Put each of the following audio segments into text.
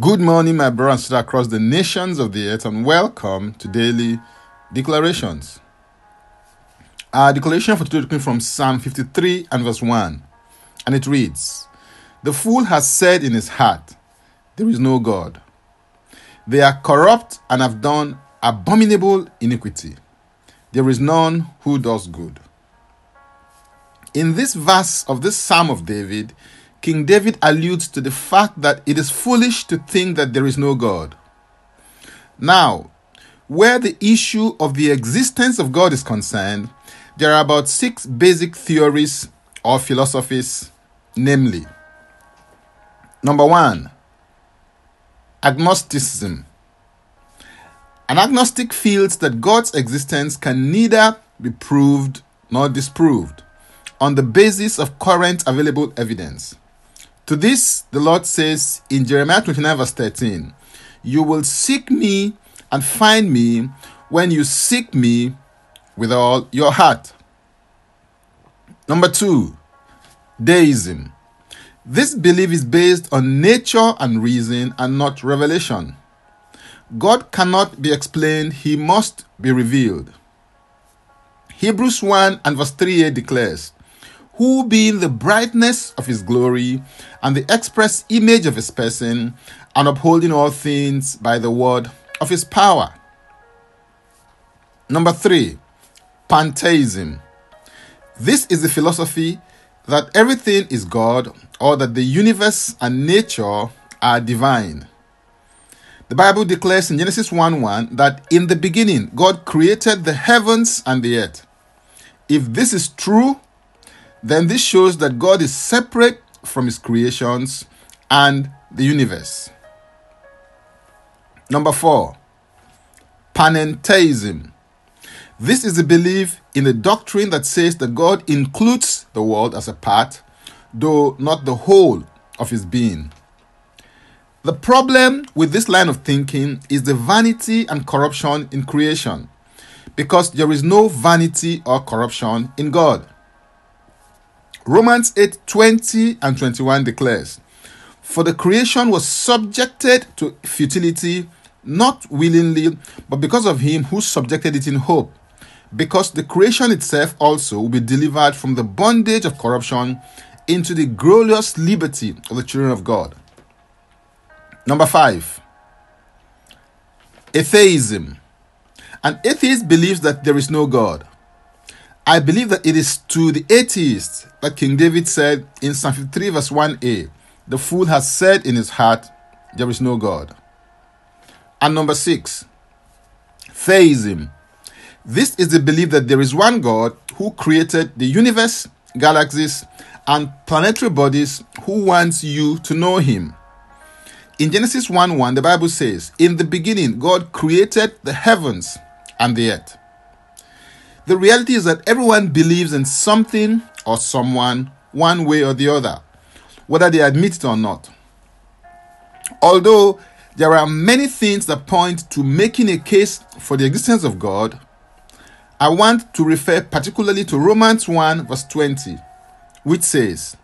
Good morning, my brothers across the nations of the earth, and welcome to Daily Declarations. Our declaration for today comes from Psalm 53 and verse 1, and it reads The fool has said in his heart, There is no God. They are corrupt and have done abominable iniquity. There is none who does good. In this verse of this Psalm of David, King David alludes to the fact that it is foolish to think that there is no God. Now, where the issue of the existence of God is concerned, there are about six basic theories or philosophies, namely, number one, agnosticism. An agnostic feels that God's existence can neither be proved nor disproved on the basis of current available evidence. To this, the Lord says in Jeremiah 29, verse 13, You will seek me and find me when you seek me with all your heart. Number two, deism. This belief is based on nature and reason and not revelation. God cannot be explained, he must be revealed. Hebrews 1 and verse 3a declares, who being the brightness of his glory and the express image of his person, and upholding all things by the word of his power. Number three, pantheism. This is the philosophy that everything is God or that the universe and nature are divine. The Bible declares in Genesis 1 1 that in the beginning God created the heavens and the earth. If this is true, then this shows that God is separate from his creations and the universe. Number four, panentheism. This is a belief in the doctrine that says that God includes the world as a part, though not the whole of his being. The problem with this line of thinking is the vanity and corruption in creation, because there is no vanity or corruption in God. Romans 8 20 and 21 declares, For the creation was subjected to futility, not willingly, but because of him who subjected it in hope, because the creation itself also will be delivered from the bondage of corruption into the glorious liberty of the children of God. Number five, atheism. An atheist believes that there is no God. I believe that it is to the atheists that King David said in Psalm 53, verse 1a, The fool has said in his heart, There is no God. And number six, theism. This is the belief that there is one God who created the universe, galaxies, and planetary bodies who wants you to know him. In Genesis 1 1, the Bible says, In the beginning, God created the heavens and the earth. The reality is that everyone believes in something or someone one way or the other, whether they admit it or not. Although there are many things that point to making a case for the existence of God, I want to refer particularly to Romans 1, verse 20, which says,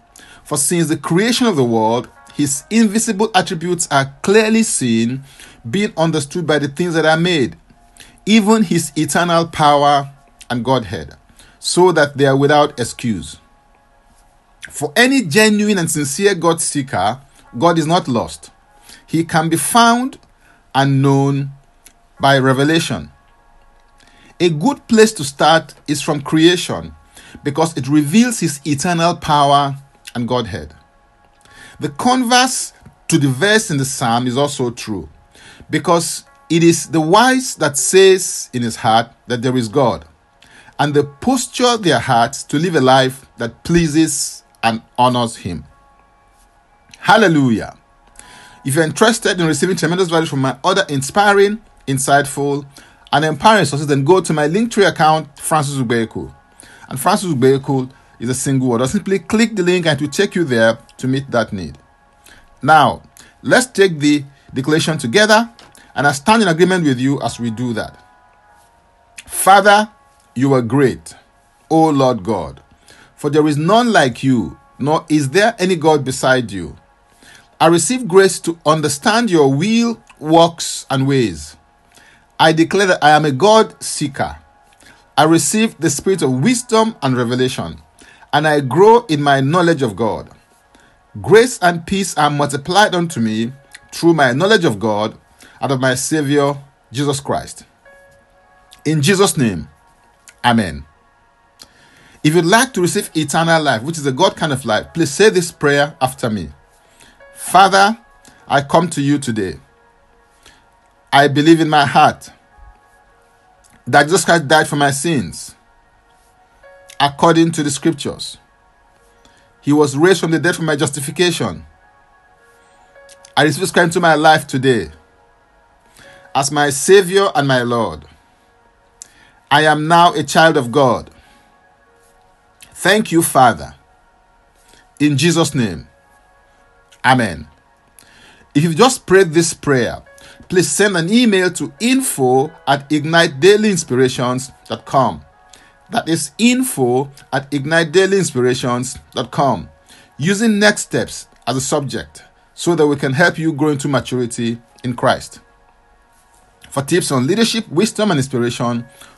For since the creation of the world, his invisible attributes are clearly seen, being understood by the things that are made, even his eternal power and Godhead, so that they are without excuse. For any genuine and sincere God seeker, God is not lost. He can be found and known by revelation. A good place to start is from creation because it reveals His eternal power and Godhead. The converse to the verse in the psalm is also true because it is the wise that says in his heart that there is God and they posture their hearts to live a life that pleases and honors Him. Hallelujah. If you're interested in receiving tremendous value from my other inspiring, insightful, and empowering sources, then go to my Linktree account, Francis Ubeku. And Francis Ubeku is a single word. Or simply click the link and it will take you there to meet that need. Now, let's take the declaration together, and I stand in agreement with you as we do that. Father, you are great, O Lord God, for there is none like you, nor is there any God beside you. I receive grace to understand your will, works, and ways. I declare that I am a God seeker. I receive the spirit of wisdom and revelation, and I grow in my knowledge of God. Grace and peace are multiplied unto me through my knowledge of God and of my Savior, Jesus Christ. In Jesus' name, Amen. If you'd like to receive eternal life, which is a God kind of life, please say this prayer after me. Father, I come to you today. I believe in my heart that Jesus Christ died for my sins according to the scriptures. He was raised from the dead for my justification. I receive Christ into my life today as my Savior and my Lord. I am now a child of God. Thank you, Father. In Jesus' name, Amen. If you've just prayed this prayer, please send an email to info at ignitedailyinspirations.com. That is info at ignitedailyinspirations.com using next steps as a subject so that we can help you grow into maturity in Christ. For tips on leadership, wisdom, and inspiration,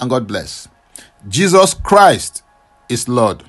and God bless. Jesus Christ is Lord.